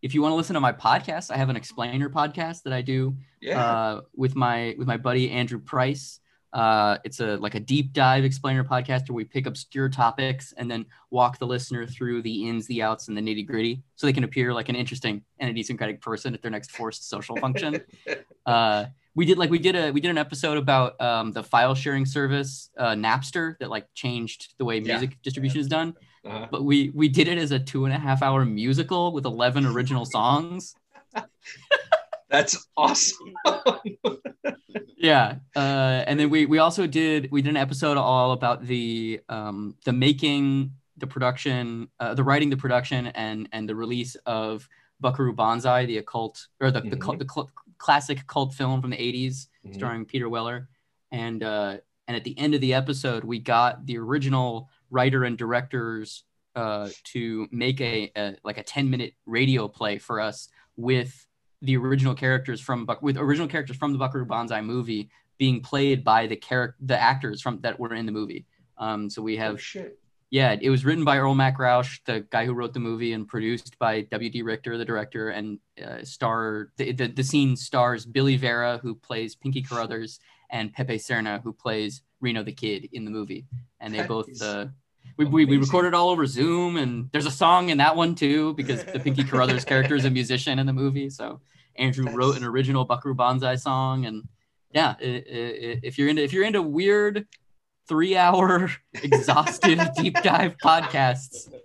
if you want to listen to my podcast i have an explainer podcast that i do yeah. uh, with my with my buddy Andrew Price. Uh, it's a like a deep dive explainer podcast where we pick obscure topics and then walk the listener through the ins, the outs, and the nitty gritty, so they can appear like an interesting and a decent person at their next forced social function. Uh, we did like we did a we did an episode about um, the file sharing service uh, Napster that like changed the way Yeah. music distribution is done. Uh-huh. But we we did it as a two and a half hour musical with eleven original songs. That's awesome. Yeah, uh, and then we we also did we did an episode all about the um, the making, the production, uh, the writing, the production, and and the release of Buckaroo Banzai, the occult or the the, Mhm. cult, the cult, classic cult film from the '80s Mhm. starring Peter Weller, and uh, and at the end of the episode, we got the original writer and directors uh, to make a, a like a ten minute radio play for us with the original characters from Buck with original characters from the Buckaroo Banzai movie being played by the character the actors from that were in the movie. Um, so we Oh have shit. yeah, it was written by Earl Mac Rauch, the guy who wrote the movie, and produced by W.D. Richter, the director, and uh, star the, the the scene stars Billy Vera, who plays Pinky Carruthers, and Pepe Serna, who plays Reno the Kid in the movie, and they That both. is Uh, we, we, we recorded all over Zoom, and there's a song in that one too because the Pinky Carruthers character is a musician in the movie. So Andrew wrote an original Buckaroo Banzai song, and yeah, i- i- i- if you're into if you're into weird three hour exhaustive deep dive podcasts.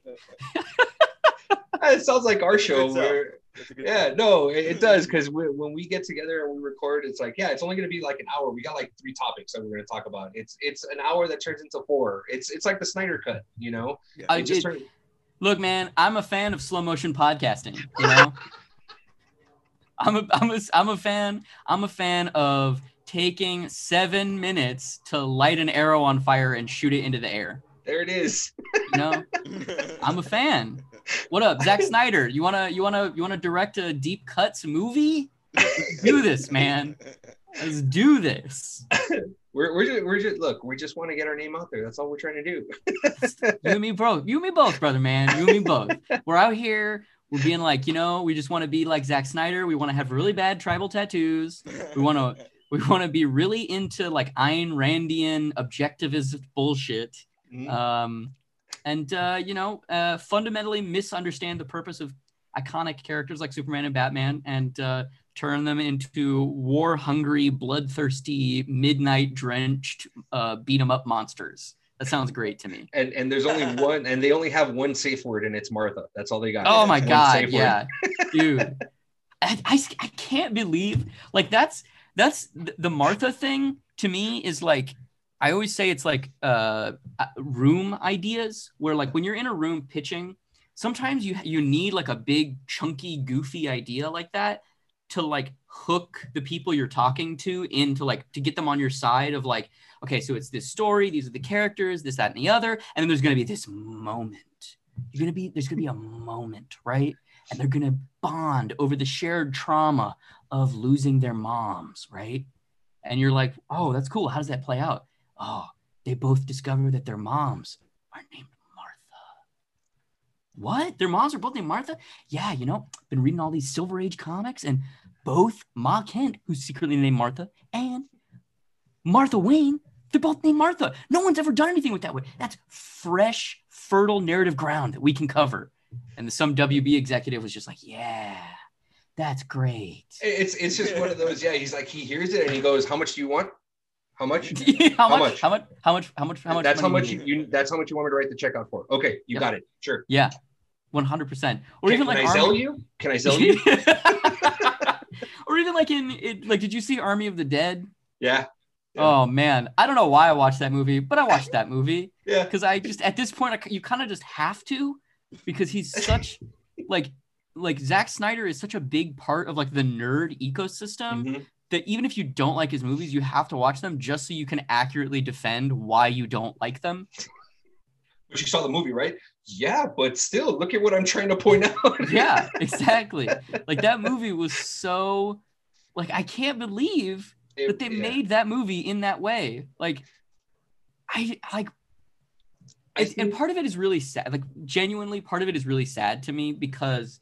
It sounds like our show. Where, That's a good yeah, point. no, it, it does because when we get together and we record, it's like, yeah, it's only going to be like an hour. We got like three topics that we're going to talk about. It's it's an hour that turns into four. It's it's like the Snyder cut, you know. Yeah. I It just did- turned- Look, man, I'm a fan of slow motion podcasting. You know, I'm a I'm a I'm a fan. I'm a fan of taking seven minutes to light an arrow on fire and shoot it into the air. there it is. You know, I'm a fan. What up, Zack Snyder? You wanna you wanna you wanna direct a deep cuts movie? do this, man. Let's do this. We're we're just, we're just look. We just want to get our name out there. That's all we're trying to do. You and me both. You and me both, brother, man. You and me both. We're out here. We're being like, you know, we just want to be like Zack Snyder. We want to have really bad tribal tattoos. We want to we want to be really into like Ayn Randian objectivist bullshit. Mhm. Um, and uh, you know, uh, fundamentally misunderstand the purpose of iconic characters like Superman and Batman, and uh, turn them into war-hungry, bloodthirsty, midnight-drenched, uh, beat 'em up monsters. That sounds great to me. and and there's only one, and they only have one safe word, and it's Martha. That's all they got. Oh my god, yeah, dude. I, I, I can't believe like that's that's the Martha thing to me is like I always say it's like uh uh, room ideas where like when you're in a room pitching, sometimes you you need like a big chunky goofy idea like that to like hook the people you're talking to into like to get them on your side of like okay so it's this story these are the characters this that and the other and then there's going to be this moment. You're going to be there's going to be a moment right? And they're going to bond over the shared trauma of losing their moms right? And you're like oh that's cool. How does that play out oh they both discover that their moms are named martha. What? Their moms are both named martha? Yeah you know been reading all these silver age comics and both ma kent who's secretly named martha and martha wayne they're both named martha. No one's ever done anything with that way. That's fresh fertile narrative ground that we can cover. And some wb executive was just like yeah that's great. It's it's just one of those. Yeah, he's like he hears it and he goes, "How much do you want? How much? how, How much, much? how much how much how much how much that's how much you, you. That's how much you want me to write the check out for. Okay, you Yep. got it. Sure. yeah 100% or Can, even like can I sell you? Can I sell you? or even like in it, like did you see army of the dead yeah. Yeah. oh man i don't know why i watched that movie but i watched that movie Yeah. because i just at this point I, you kind of just have to because he's such like like Zack Snyder is such a big part of like the nerd ecosystem Mhm. That even if you don't like his movies, you have to watch them just so you can accurately defend why you don't like them. But you saw the movie, right? Yeah, but still, look at what I'm trying to point out. Yeah, exactly. like that movie was so like I can't believe It- that they yeah. made that movie in that way. Like I like I it's, and part of it is really sad. Like genuinely, part of it is really sad to me because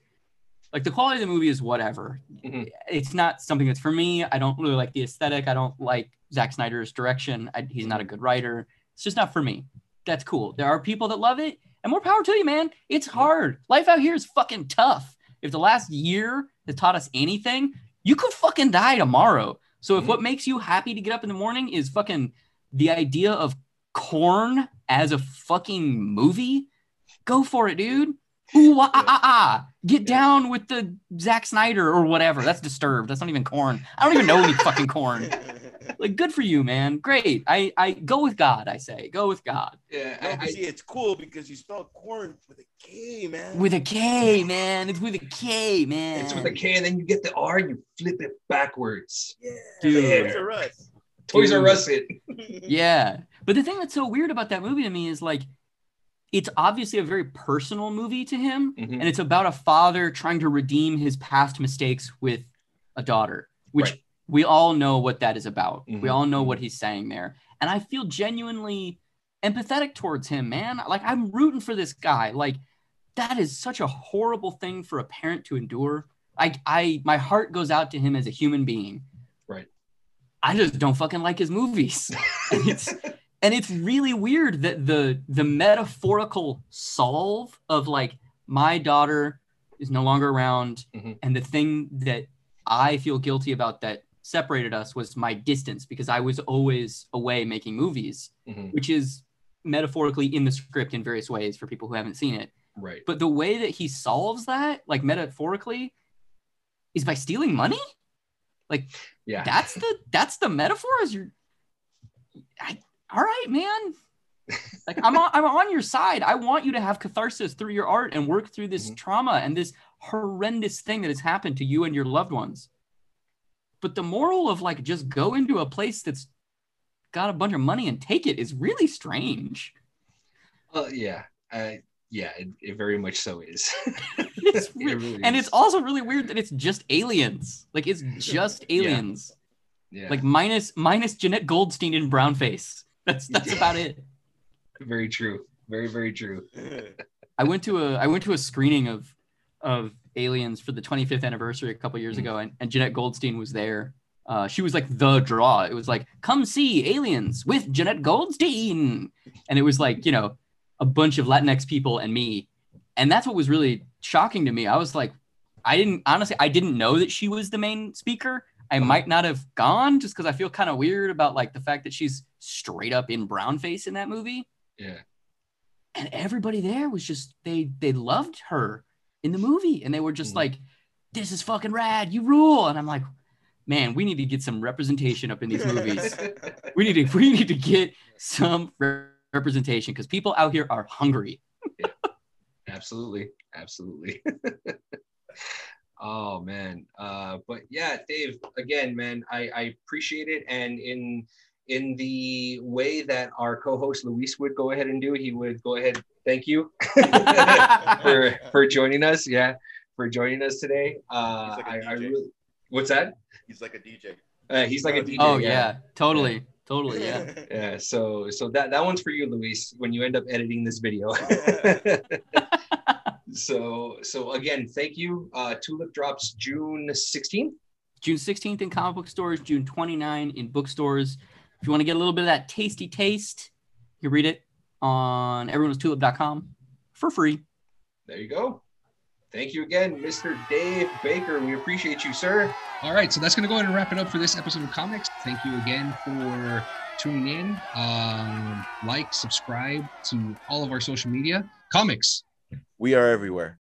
like the quality of the movie is whatever. Mhm. It's not something that's for me. I don't really like the aesthetic. I don't like Zack Snyder's direction. I, he's not a good writer. It's just not for me. That's cool. There are people that love it, and more power to you, man. It's hard. Life out here is fucking tough. If the last year has taught us anything, you could fucking die tomorrow. So if Mhm. what makes you happy to get up in the morning is fucking the idea of corn as a fucking movie, go for it, dude. Ooh, ah, ah, ah, ah. Get down with the Zack Snyder or whatever. That's disturbed. That's not even corn. I don't even know any fucking corn. Like, good for you, man. Great. I, I go with God. I say, go with God Yeah, I, I, see, it's cool because you spell corn with a K, man. with a K, man. It's with a K, man. it's with a K, and then you get the R, and you flip it backwards. yeah, Dude. Toys R Us. Toys R Dude. Us it. Yeah. But the thing that's so weird about that movie to me is like, it's obviously a very personal movie to him. Mhm. And it's about a father trying to redeem his past mistakes with a daughter, which Right. we all know what that is about. We Mhm. all know what he's saying there. And I feel genuinely empathetic towards him, man. Like, I'm rooting for this guy. Like, that is such a horrible thing for a parent to endure. I, I, my heart goes out to him as a human being. Right. I just don't fucking like his movies. it's and it's really weird that the the metaphorical solve of like my daughter is no longer around Mhm. and the thing that i feel guilty about that separated us was my distance because i was always away making movies Mhm. which is metaphorically in the script in various ways for people who haven't seen it Right. but the way that he solves that like metaphorically is by stealing money like Yeah. that's the that's the metaphor is you're I, all right man like i'm on i'm on your side i want you to have catharsis through your art and work through this Mhm. trauma and this horrendous thing that has happened to you and your loved ones but the moral of like just go into a place that's got a bunch of money and take it is really strange Uh, yeah. Uh, yeah. It, it very much so is. it's It really and is. it's also really weird that it's just aliens like it's just aliens yeah. like minus minus jenette goldstein in brown face that's that's about it very true. Very very true. I went to a I went to a screening of of Aliens for the 25th anniversary a couple years Mm. ago, and, and Jenette Goldstein was there. Uh, she was like the draw. It was like, come see Aliens with Jenette Goldstein, and it was like you know a bunch of Latinx people and me, and that's what was really shocking to me. I was like, I didn't honestly, I didn't know that she was the main speaker. I Uh-huh. might not have gone just because I feel kind of weird about like the fact that she's straight up in brown face in that movie. Yeah. and everybody there was just they they loved her in the movie. And they were just Mhm. like this is fucking rad. You rule. And i'm like man we need to get some representation up in these movies. We need to we need to get some re- representation because people out here are hungry. Absolutely. Absolutely oh man. Uh but yeah dave again man i i appreciate it. And in in the way that our co-host luis would go ahead and do he would go ahead thank you for for joining us. Yeah for joining us today. Uh like a I, I DJ. really what's that? He's like a DJ. uh, he's like a DJ, oh yeah, totally. Totally yeah. Yeah so so that that one's for you luis when you end up editing this video so so again thank you. Uh tulip drops june 16th june 16th in comic book stores june 29 in bookstores. If you want to get a little bit of that tasty taste you can read it on everyone'stulip.com for free. There you go. Thank you again mr dave baker. We appreciate you sir. All right so that's going to go ahead and wrap it up for this episode of comics. Thank you again for tuning in. Um, like subscribe to all of our social media. Comics We are everywhere.